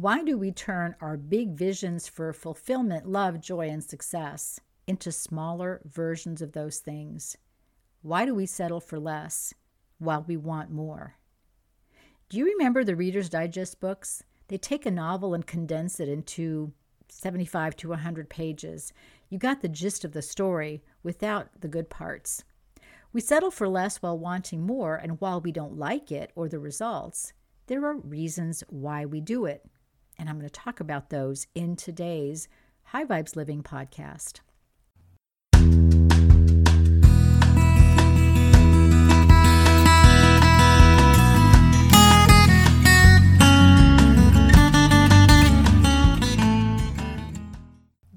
Why do we turn our big visions for fulfillment, love, joy, and success into smaller versions of those things? Why do we settle for less while we want more? Do you remember the Reader's Digest books? They take a novel and condense it into 75 to 100 pages. You got the gist of the story without the good parts. We settle for less while wanting more, and while we don't like it or the results, there are reasons why we do it. And I'm going to talk about those in today's High Vibes Living podcast.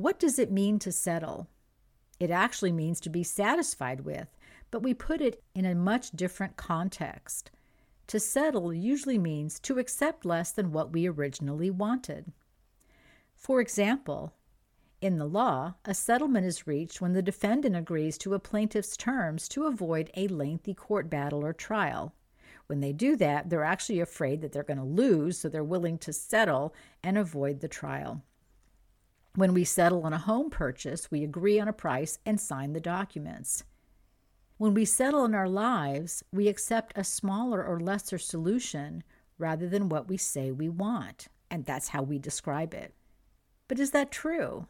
What does it mean to settle? It actually means to be satisfied with, but we put it in a much different context. To settle usually means to accept less than what we originally wanted. For example, in the law, a settlement is reached when the defendant agrees to a plaintiff's terms to avoid a lengthy court battle or trial. When they do that, they're actually afraid that they're going to lose, so they're willing to settle and avoid the trial. When we settle on a home purchase, we agree on a price and sign the documents. When we settle in our lives, we accept a smaller or lesser solution rather than what we say we want, and that's how we describe it. But is that true?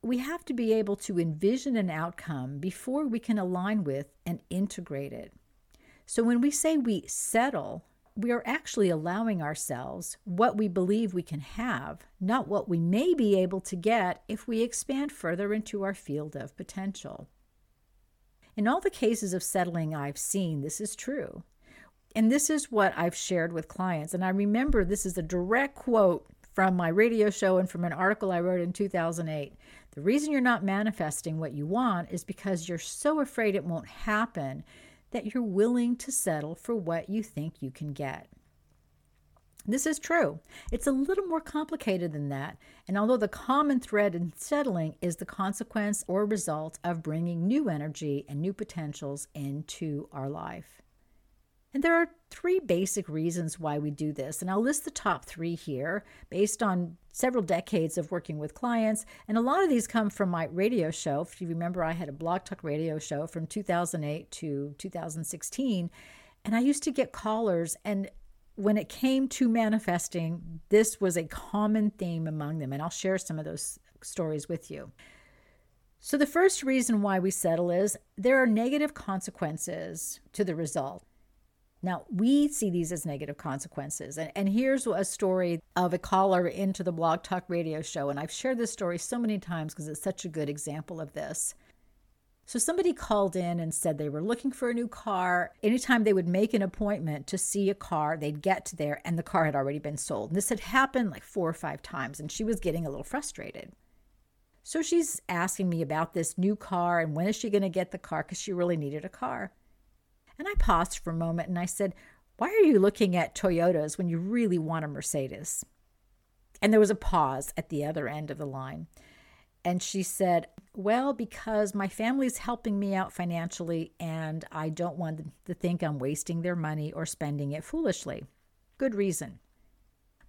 We have to be able to envision an outcome before we can align with and integrate it. So when we say we settle, we are actually allowing ourselves what we believe we can have, not what we may be able to get if we expand further into our field of potential. In all the cases of settling I've seen, this is true. And this is what I've shared with clients. And I remember this is a direct quote from my radio show and from an article I wrote in 2008. The reason you're not manifesting what you want is because you're so afraid it won't happen that you're willing to settle for what you think you can get. This is true. It's a little more complicated than that. And although the common thread in settling is the consequence or result of bringing new energy and new potentials into our life. And there are three basic reasons why we do this. And I'll list the top three here based on several decades of working with clients. And a lot of these come from my radio show. If you remember, I had a blog talk radio show from 2008 to 2016. And I used to get callers, and when it came to manifesting, this was a common theme among them. And I'll share some of those stories with you. So, the first reason why we settle is there are negative consequences to the result. Now, we see these as negative consequences. And, and here's a story of a caller into the Blog Talk radio show. And I've shared this story so many times because it's such a good example of this. So, somebody called in and said they were looking for a new car. Anytime they would make an appointment to see a car, they'd get there and the car had already been sold. And this had happened like four or five times, and she was getting a little frustrated. So, she's asking me about this new car and when is she going to get the car because she really needed a car. And I paused for a moment and I said, Why are you looking at Toyotas when you really want a Mercedes? And there was a pause at the other end of the line. And she said, Well, because my family's helping me out financially and I don't want them to think I'm wasting their money or spending it foolishly. Good reason.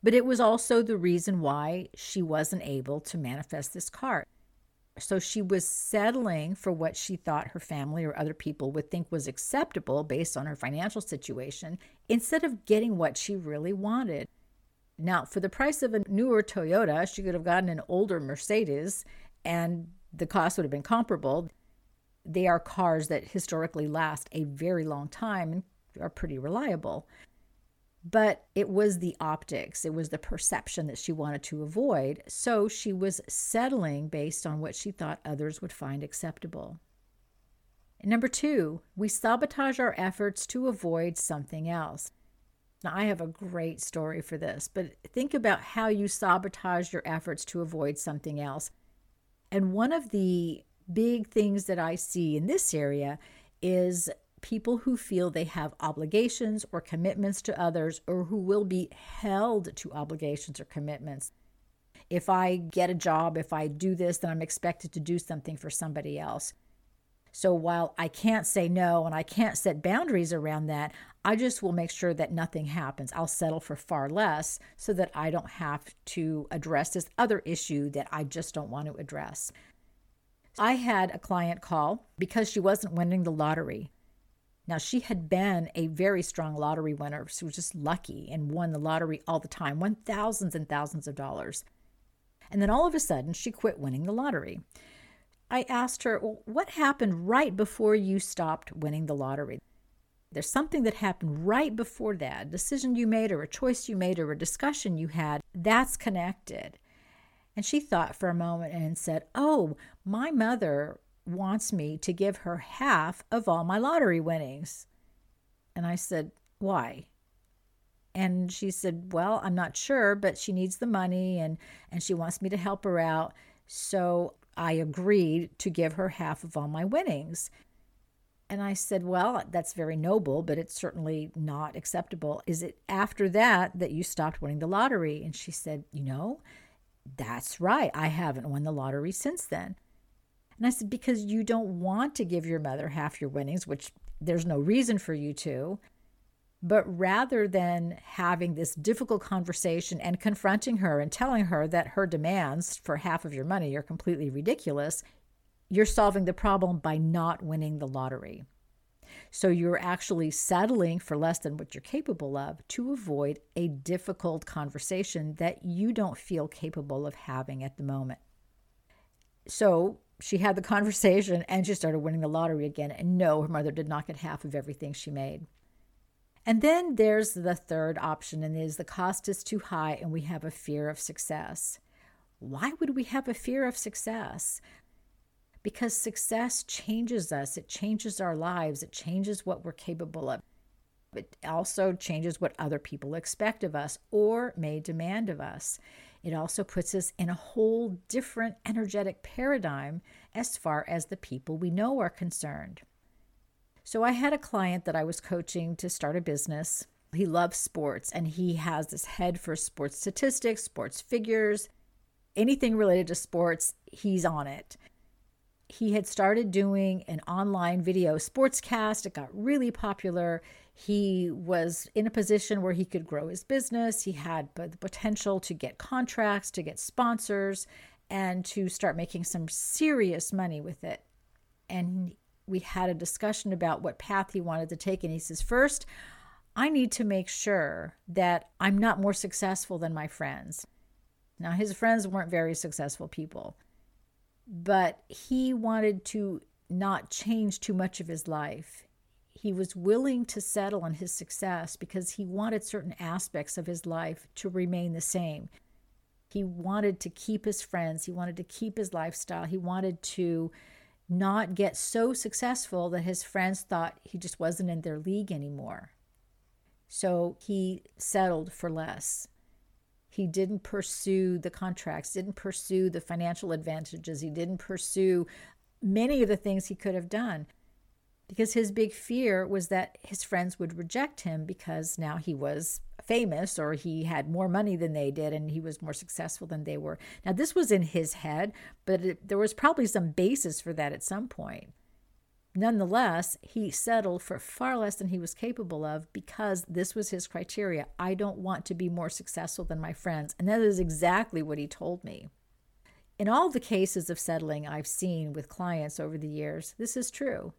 But it was also the reason why she wasn't able to manifest this car. So she was settling for what she thought her family or other people would think was acceptable based on her financial situation instead of getting what she really wanted. Now, for the price of a newer Toyota, she could have gotten an older Mercedes and the cost would have been comparable. They are cars that historically last a very long time and are pretty reliable. But it was the optics, it was the perception that she wanted to avoid. So she was settling based on what she thought others would find acceptable. And number two, we sabotage our efforts to avoid something else. Now, I have a great story for this, but think about how you sabotage your efforts to avoid something else. And one of the big things that I see in this area is people who feel they have obligations or commitments to others or who will be held to obligations or commitments. If I get a job, if I do this, then I'm expected to do something for somebody else. So while I can't say no and I can't set boundaries around that, I just will make sure that nothing happens. I'll settle for far less so that I don't have to address this other issue that I just don't want to address. I had a client call because she wasn't winning the lottery. Now, she had been a very strong lottery winner. She was just lucky and won the lottery all the time, won thousands and thousands of dollars. And then all of a sudden, she quit winning the lottery. I asked her, well, what happened right before you stopped winning the lottery? There's something that happened right before that, a decision you made or a choice you made or a discussion you had, that's connected. And she thought for a moment and said, Oh, my mother wants me to give her half of all my lottery winnings. And I said, Why? And she said, Well, I'm not sure, but she needs the money and, and she wants me to help her out. So I agreed to give her half of all my winnings. And I said, Well, that's very noble, but it's certainly not acceptable. Is it after that that you stopped winning the lottery? And she said, You know, that's right. I haven't won the lottery since then. And I said, Because you don't want to give your mother half your winnings, which there's no reason for you to. But rather than having this difficult conversation and confronting her and telling her that her demands for half of your money are completely ridiculous, you're solving the problem by not winning the lottery. So you're actually settling for less than what you're capable of to avoid a difficult conversation that you don't feel capable of having at the moment. So she had the conversation and she started winning the lottery again. And no, her mother did not get half of everything she made. And then there's the third option, and is the cost is too high and we have a fear of success. Why would we have a fear of success? Because success changes us, it changes our lives, it changes what we're capable of. It also changes what other people expect of us or may demand of us. It also puts us in a whole different energetic paradigm as far as the people we know are concerned. So I had a client that I was coaching to start a business. He loves sports and he has this head for sports statistics, sports figures, anything related to sports, he's on it. He had started doing an online video sportscast. It got really popular. He was in a position where he could grow his business. He had the potential to get contracts, to get sponsors, and to start making some serious money with it. And we had a discussion about what path he wanted to take. And he says, First, I need to make sure that I'm not more successful than my friends. Now, his friends weren't very successful people, but he wanted to not change too much of his life. He was willing to settle on his success because he wanted certain aspects of his life to remain the same. He wanted to keep his friends, he wanted to keep his lifestyle, he wanted to not get so successful that his friends thought he just wasn't in their league anymore. So he settled for less. He didn't pursue the contracts, didn't pursue the financial advantages, he didn't pursue many of the things he could have done because his big fear was that his friends would reject him because now he was famous or he had more money than they did and he was more successful than they were. Now, this was in his head, but it, there was probably some basis for that at some point. Nonetheless, he settled for far less than he was capable of because this was his criteria. I don't want to be more successful than my friends. And that is exactly what he told me. In all the cases of settling I've seen with clients over the years, this is true.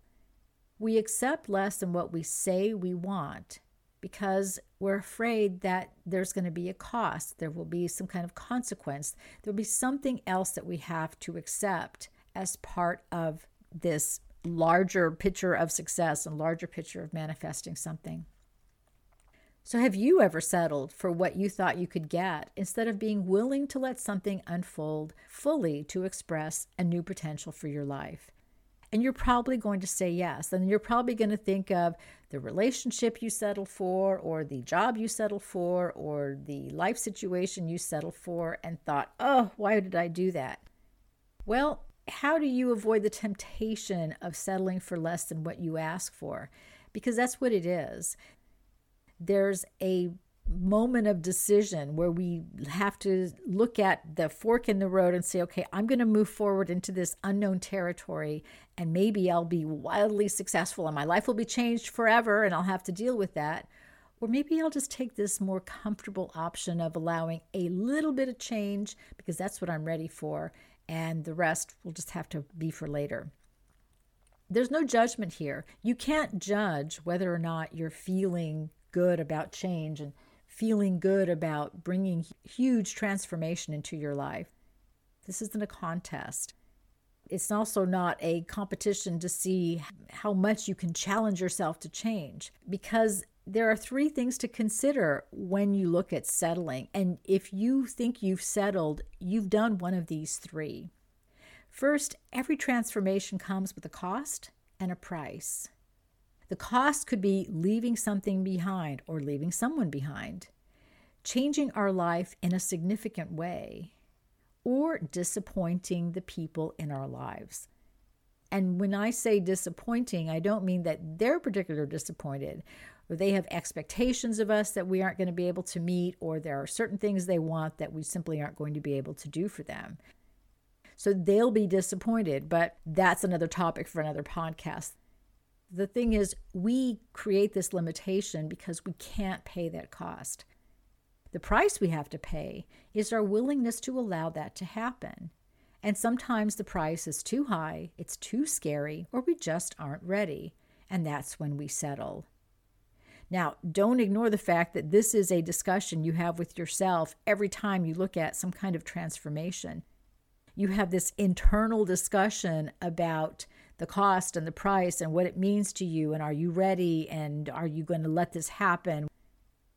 We accept less than what we say we want because we're afraid that there's going to be a cost, there will be some kind of consequence, there'll be something else that we have to accept as part of this larger picture of success and larger picture of manifesting something. So, have you ever settled for what you thought you could get instead of being willing to let something unfold fully to express a new potential for your life? And you're probably going to say yes. And you're probably going to think of the relationship you settle for, or the job you settle for, or the life situation you settle for, and thought, oh, why did I do that? Well, how do you avoid the temptation of settling for less than what you ask for? Because that's what it is. There's a moment of decision where we have to look at the fork in the road and say, okay, I'm going to move forward into this unknown territory, and maybe I'll be wildly successful and my life will be changed forever and I'll have to deal with that. Or maybe I'll just take this more comfortable option of allowing a little bit of change because that's what I'm ready for, and the rest will just have to be for later. There's no judgment here. You can't judge whether or not you're feeling good about change and feeling good about bringing huge transformation into your life. This isn't a contest. It's also not a competition to see how much you can challenge yourself to change because there are three things to consider when you look at settling. And if you think you've settled, you've done one of these three. First, every transformation comes with a cost and a price. The cost could be leaving something behind or leaving someone behind, changing our life in a significant way, or disappointing the people in our lives. And when I say disappointing, I don't mean that they're particularly disappointed or they have expectations of us that we aren't going to be able to meet, or there are certain things they want that we simply aren't going to be able to do for them. So they'll be disappointed, but that's another topic for another podcast. The thing is, we create this limitation because we can't pay that cost. The price we have to pay is our willingness to allow that to happen. And sometimes the price is too high, it's too scary, or we just aren't ready. And that's when we settle. Now, don't ignore the fact that this is a discussion you have with yourself every time you look at some kind of transformation. You have this internal discussion about the cost and the price and what it means to you and are you ready and are you going to let this happen?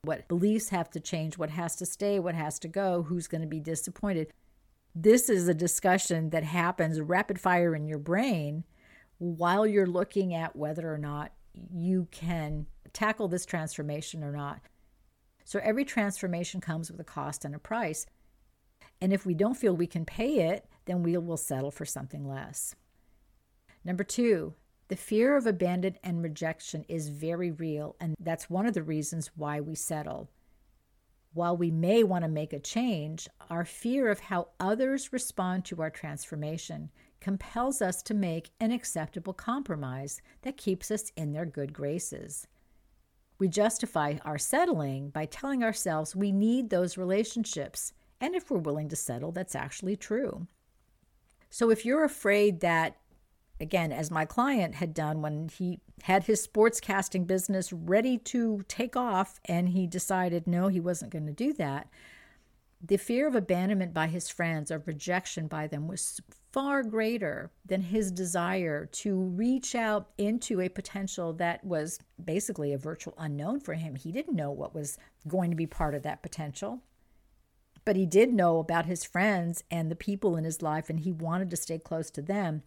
What beliefs have to change what has to stay what has to go who's going to be disappointed? This is a discussion that happens rapid fire in your brain while you're looking at whether or not you can tackle this transformation or not. So every transformation comes with a cost and a price and if we don't feel we can pay it then we will settle for something less Number two, the fear of abandonment and rejection is very real, and that's one of the reasons why we settle. While we may want to make a change, our fear of how others respond to our transformation compels us to make an acceptable compromise that keeps us in their good graces. We justify our settling by telling ourselves we need those relationships, and if we're willing to settle, that's actually true. So if you're afraid that again, as my client had done when he had his sports casting business ready to take off and he decided no, he wasn't going to do that. The fear of abandonment by his friends, of rejection by them, was far greater than his desire to reach out into a potential that was basically a virtual unknown for him. He didn't know what was going to be part of that potential. But he did know about his friends and the people in his life, and he wanted to stay close to them.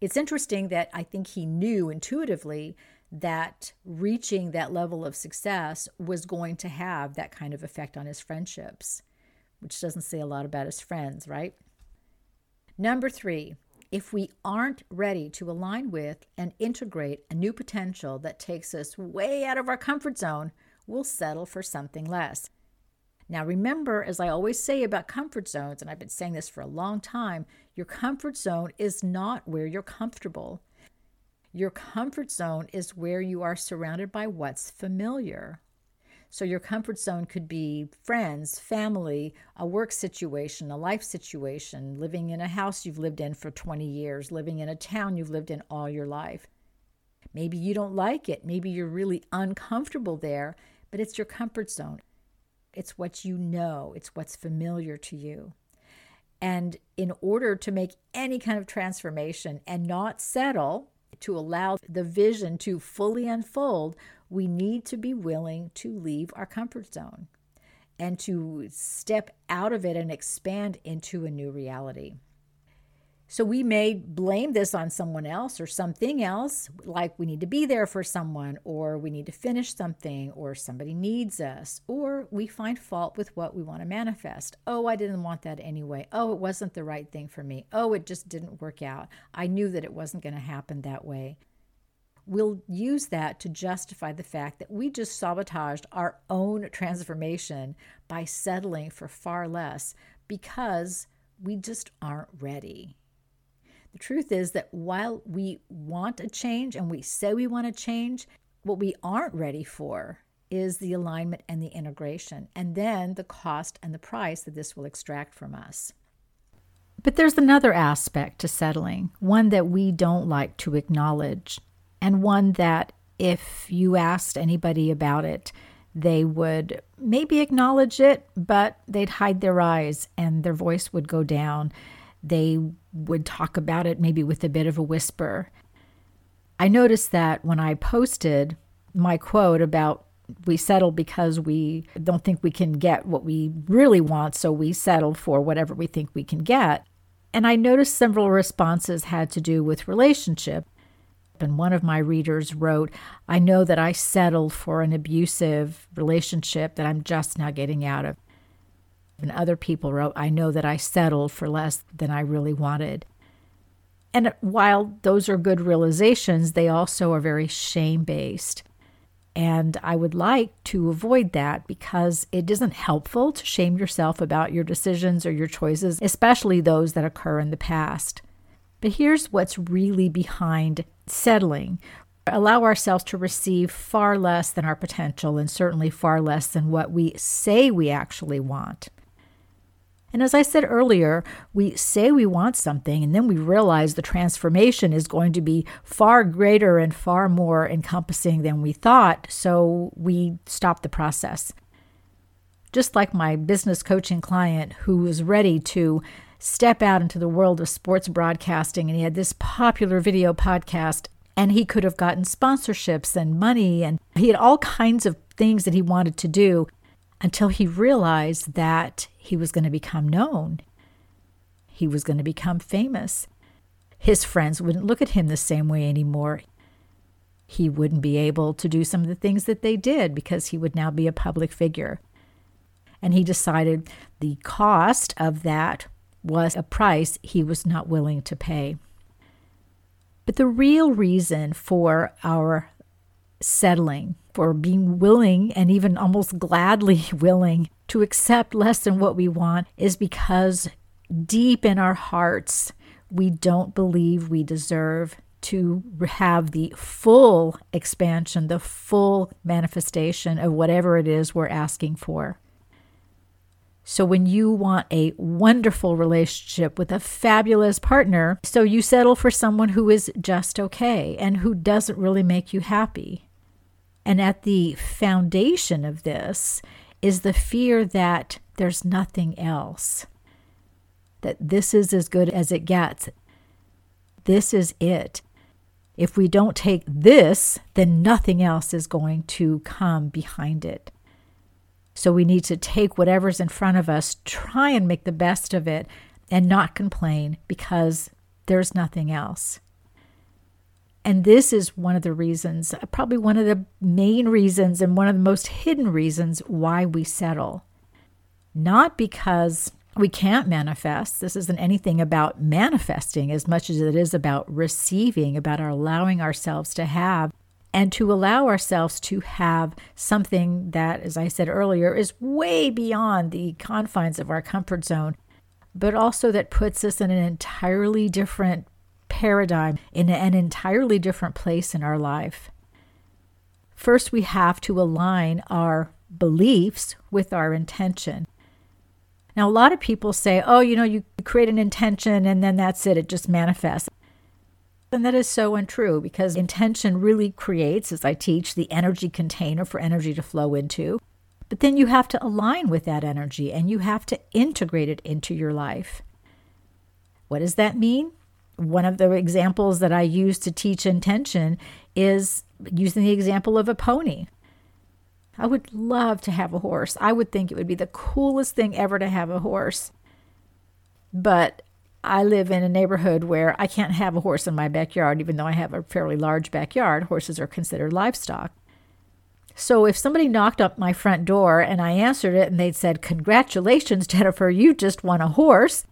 It's interesting that I think he knew intuitively that reaching that level of success was going to have that kind of effect on his friendships, which doesn't say a lot about his friends, right? Number three, if we aren't ready to align with and integrate a new potential that takes us way out of our comfort zone, we'll settle for something less. Now, remember, as I always say about comfort zones, and I've been saying this for a long time, your comfort zone is not where you're comfortable. Your comfort zone is where you are surrounded by what's familiar. So, your comfort zone could be friends, family, a work situation, a life situation, living in a house you've lived in for 20 years, living in a town you've lived in all your life. Maybe you don't like it. Maybe you're really uncomfortable there, but it's your comfort zone. It's what you know, it's what's familiar to you. And in order to make any kind of transformation and not settle, to allow the vision to fully unfold, we need to be willing to leave our comfort zone and to step out of it and expand into a new reality. So we may blame this on someone else or something else, like we need to be there for someone, or we need to finish something, or somebody needs us, or we find fault with what we want to manifest. Oh, I didn't want that anyway. Oh, it wasn't the right thing for me. Oh, it just didn't work out. I knew that it wasn't going to happen that way. We'll use that to justify the fact that we just sabotaged our own transformation by settling for far less because we just aren't ready. The truth is that while we want a change and we say we want to change, what we aren't ready for is the alignment and the integration, and then the cost and the price that this will extract from us. But there's another aspect to settling, one that we don't like to acknowledge, and one that if you asked anybody about it, they would maybe acknowledge it, but they'd hide their eyes and their voice would go down they would talk about it maybe with a bit of a whisper. I noticed that when I posted my quote about we settle because we don't think we can get what we really want, so we settle for whatever we think we can get. And I noticed several responses had to do with relationship. And one of my readers wrote, I know that I settled for an abusive relationship that I'm just now getting out of. And other people wrote, I know that I settled for less than I really wanted. And while those are good realizations, they also are very shame based. And I would like to avoid that because it isn't helpful to shame yourself about your decisions or your choices, especially those that occur in the past. But here's what's really behind settling allow ourselves to receive far less than our potential and certainly far less than what we say we actually want. And as I said earlier, we say we want something and then we realize the transformation is going to be far greater and far more encompassing than we thought. So we stop the process. Just like my business coaching client who was ready to step out into the world of sports broadcasting and he had this popular video podcast and he could have gotten sponsorships and money and he had all kinds of things that he wanted to do until he realized that he was going to become known. He was going to become famous. His friends wouldn't look at him the same way anymore. He wouldn't be able to do some of the things that they did because he would now be a public figure. And he decided the cost of that was a price he was not willing to pay. But the real reason for our settling for being willing and even almost gladly willing to accept less than what we want is because deep in our hearts, we don't believe we deserve to have the full expansion, the full manifestation of whatever it is we're asking for. So, when you want a wonderful relationship with a fabulous partner, so you settle for someone who is just okay and who doesn't really make you happy. And at the foundation of this is the fear that there's nothing else, that this is as good as it gets. This is it. If we don't take this, then nothing else is going to come behind it. So we need to take whatever's in front of us, try and make the best of it, and not complain because there's nothing else. And this is one of the reasons, probably one of the main reasons, and one of the most hidden reasons why we settle. Not because we can't manifest. This isn't anything about manifesting as much as it is about receiving, about our allowing ourselves to have, and to allow ourselves to have something that, as I said earlier, is way beyond the confines of our comfort zone, but also that puts us in an entirely different paradigm in an entirely different place in our life. First, we have to align our beliefs with our intention. Now, a lot of people say, oh, you know, you create an intention and then that's it, it just manifests. And that is so untrue because intention really creates, as I teach, the energy container for energy to flow into. But then you have to align with that energy and you have to integrate it into your life. What does that mean? One of the examples that I use to teach intention is using the example of a pony. I would love to have a horse. I would think it would be the coolest thing ever to have a horse. But I live in a neighborhood where I can't have a horse in my backyard, even though I have a fairly large backyard. Horses are considered livestock. So if somebody knocked up my front door and I answered it and they'd said, Congratulations, Jennifer, you just won a horse,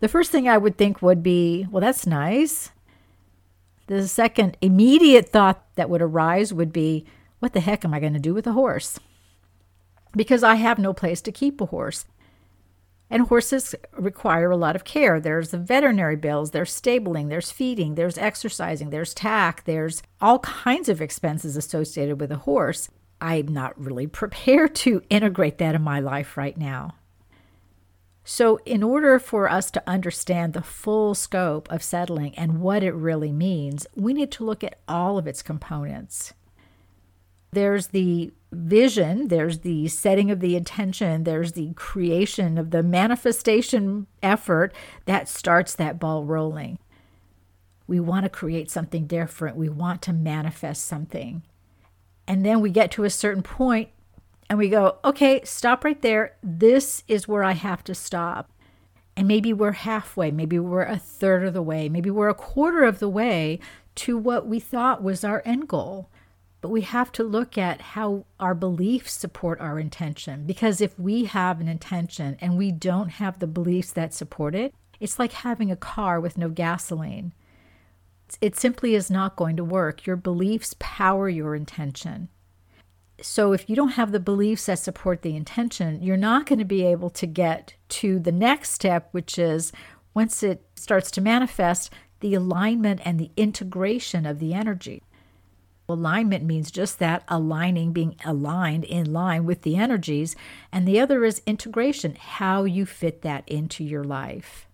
the first thing I would think would be, Well, that's nice. The second immediate thought that would arise would be, What the heck am I going to do with a horse? Because I have no place to keep a horse. And horses require a lot of care. There's the veterinary bills, there's stabling, there's feeding, there's exercising, there's tack, there's all kinds of expenses associated with a horse. I'm not really prepared to integrate that in my life right now. So, in order for us to understand the full scope of settling and what it really means, we need to look at all of its components. There's the vision, there's the setting of the intention, there's the creation of the manifestation effort that starts that ball rolling. We want to create something different, we want to manifest something. And then we get to a certain point and we go, okay, stop right there. This is where I have to stop. And maybe we're halfway, maybe we're a third of the way, maybe we're a quarter of the way to what we thought was our end goal. But we have to look at how our beliefs support our intention. Because if we have an intention and we don't have the beliefs that support it, it's like having a car with no gasoline. It simply is not going to work. Your beliefs power your intention. So, if you don't have the beliefs that support the intention, you're not going to be able to get to the next step, which is once it starts to manifest, the alignment and the integration of the energy. Alignment means just that aligning, being aligned in line with the energies. And the other is integration, how you fit that into your life.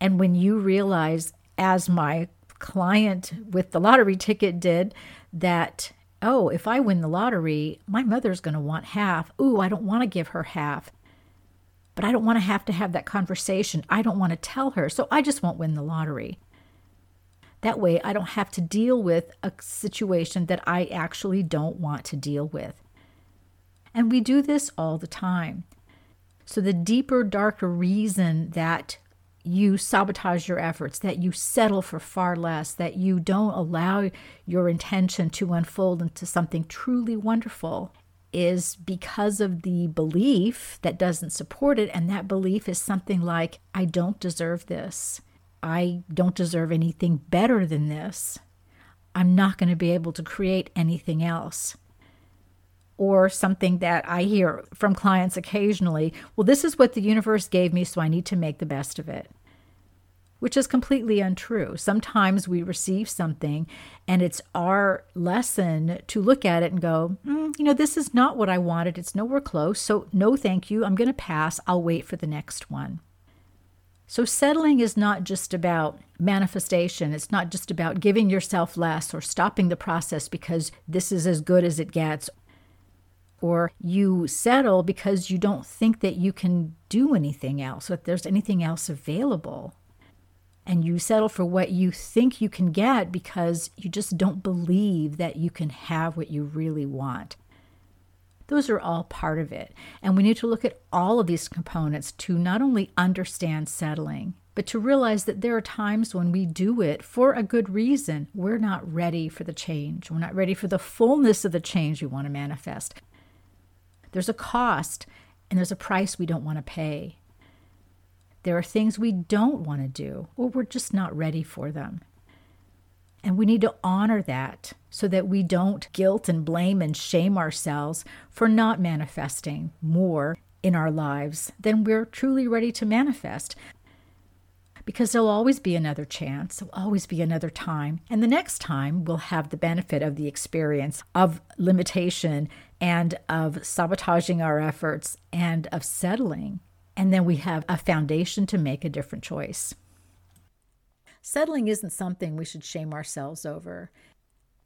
And when you realize, as my client with the lottery ticket did, that, oh, if I win the lottery, my mother's going to want half. Ooh, I don't want to give her half. But I don't want to have to have that conversation. I don't want to tell her. So I just won't win the lottery. That way, I don't have to deal with a situation that I actually don't want to deal with. And we do this all the time. So, the deeper, darker reason that you sabotage your efforts, that you settle for far less, that you don't allow your intention to unfold into something truly wonderful is because of the belief that doesn't support it. And that belief is something like, I don't deserve this. I don't deserve anything better than this. I'm not going to be able to create anything else. Or something that I hear from clients occasionally well, this is what the universe gave me, so I need to make the best of it. Which is completely untrue. Sometimes we receive something and it's our lesson to look at it and go, mm, you know, this is not what I wanted. It's nowhere close. So, no, thank you. I'm going to pass. I'll wait for the next one. So, settling is not just about manifestation. It's not just about giving yourself less or stopping the process because this is as good as it gets. Or you settle because you don't think that you can do anything else, or that there's anything else available. And you settle for what you think you can get because you just don't believe that you can have what you really want. Those are all part of it. And we need to look at all of these components to not only understand settling, but to realize that there are times when we do it for a good reason. We're not ready for the change. We're not ready for the fullness of the change we want to manifest. There's a cost and there's a price we don't want to pay. There are things we don't want to do, or we're just not ready for them. And we need to honor that so that we don't guilt and blame and shame ourselves for not manifesting more in our lives than we're truly ready to manifest. Because there'll always be another chance, there'll always be another time. And the next time we'll have the benefit of the experience of limitation and of sabotaging our efforts and of settling. And then we have a foundation to make a different choice. Settling isn't something we should shame ourselves over.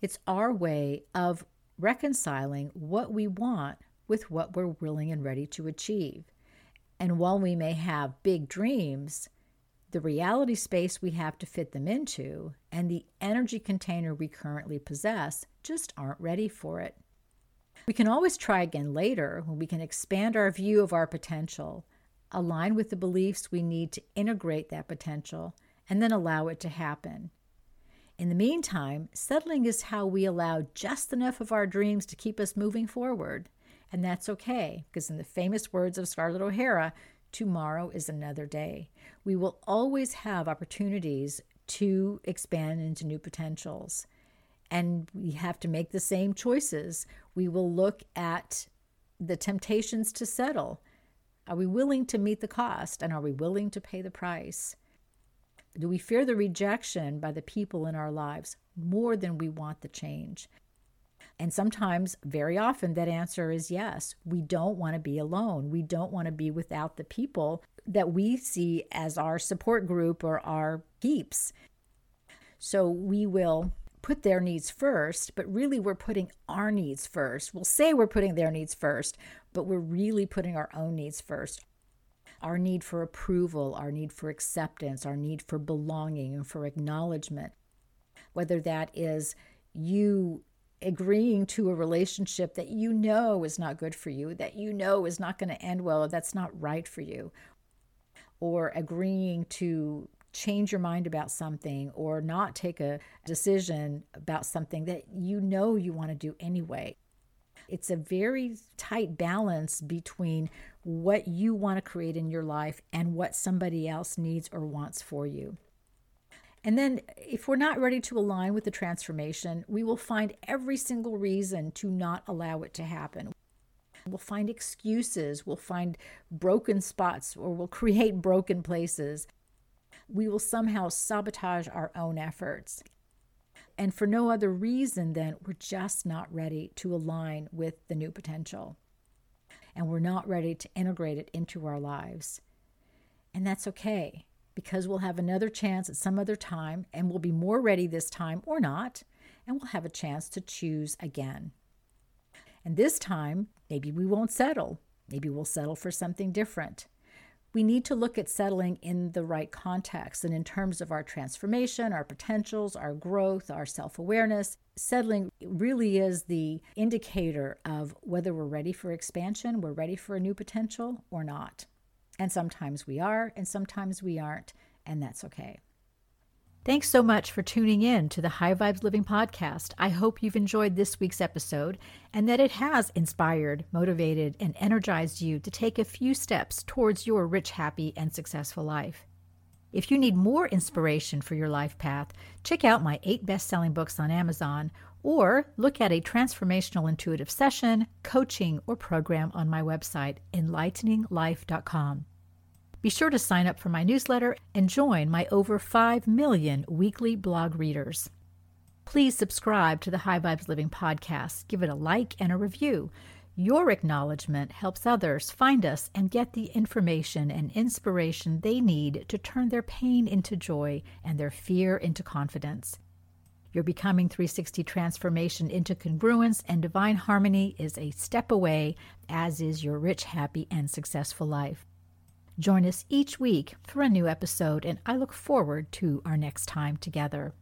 It's our way of reconciling what we want with what we're willing and ready to achieve. And while we may have big dreams, the reality space we have to fit them into and the energy container we currently possess just aren't ready for it. We can always try again later when we can expand our view of our potential, align with the beliefs we need to integrate that potential, and then allow it to happen. In the meantime, settling is how we allow just enough of our dreams to keep us moving forward. And that's okay, because in the famous words of Scarlett O'Hara, tomorrow is another day. We will always have opportunities to expand into new potentials. And we have to make the same choices. We will look at the temptations to settle. Are we willing to meet the cost? And are we willing to pay the price? Do we fear the rejection by the people in our lives more than we want the change? And sometimes, very often, that answer is yes. We don't want to be alone. We don't want to be without the people that we see as our support group or our peeps. So we will put their needs first, but really we're putting our needs first. We'll say we're putting their needs first, but we're really putting our own needs first. Our need for approval, our need for acceptance, our need for belonging and for acknowledgement. Whether that is you agreeing to a relationship that you know is not good for you, that you know is not going to end well, that's not right for you, or agreeing to change your mind about something or not take a decision about something that you know you want to do anyway. It's a very tight balance between what you want to create in your life and what somebody else needs or wants for you. And then, if we're not ready to align with the transformation, we will find every single reason to not allow it to happen. We'll find excuses, we'll find broken spots, or we'll create broken places. We will somehow sabotage our own efforts. And for no other reason than we're just not ready to align with the new potential. And we're not ready to integrate it into our lives. And that's okay because we'll have another chance at some other time and we'll be more ready this time or not, and we'll have a chance to choose again. And this time, maybe we won't settle. Maybe we'll settle for something different. We need to look at settling in the right context and in terms of our transformation, our potentials, our growth, our self awareness. Settling really is the indicator of whether we're ready for expansion, we're ready for a new potential, or not. And sometimes we are, and sometimes we aren't, and that's okay. Thanks so much for tuning in to the High Vibes Living podcast. I hope you've enjoyed this week's episode and that it has inspired, motivated, and energized you to take a few steps towards your rich, happy, and successful life. If you need more inspiration for your life path, check out my eight best selling books on Amazon or look at a transformational intuitive session, coaching, or program on my website, enlighteninglife.com. Be sure to sign up for my newsletter and join my over 5 million weekly blog readers. Please subscribe to the High Vibes Living podcast, give it a like and a review. Your acknowledgement helps others find us and get the information and inspiration they need to turn their pain into joy and their fear into confidence. Your Becoming 360 transformation into congruence and divine harmony is a step away, as is your rich, happy, and successful life. Join us each week for a new episode, and I look forward to our next time together.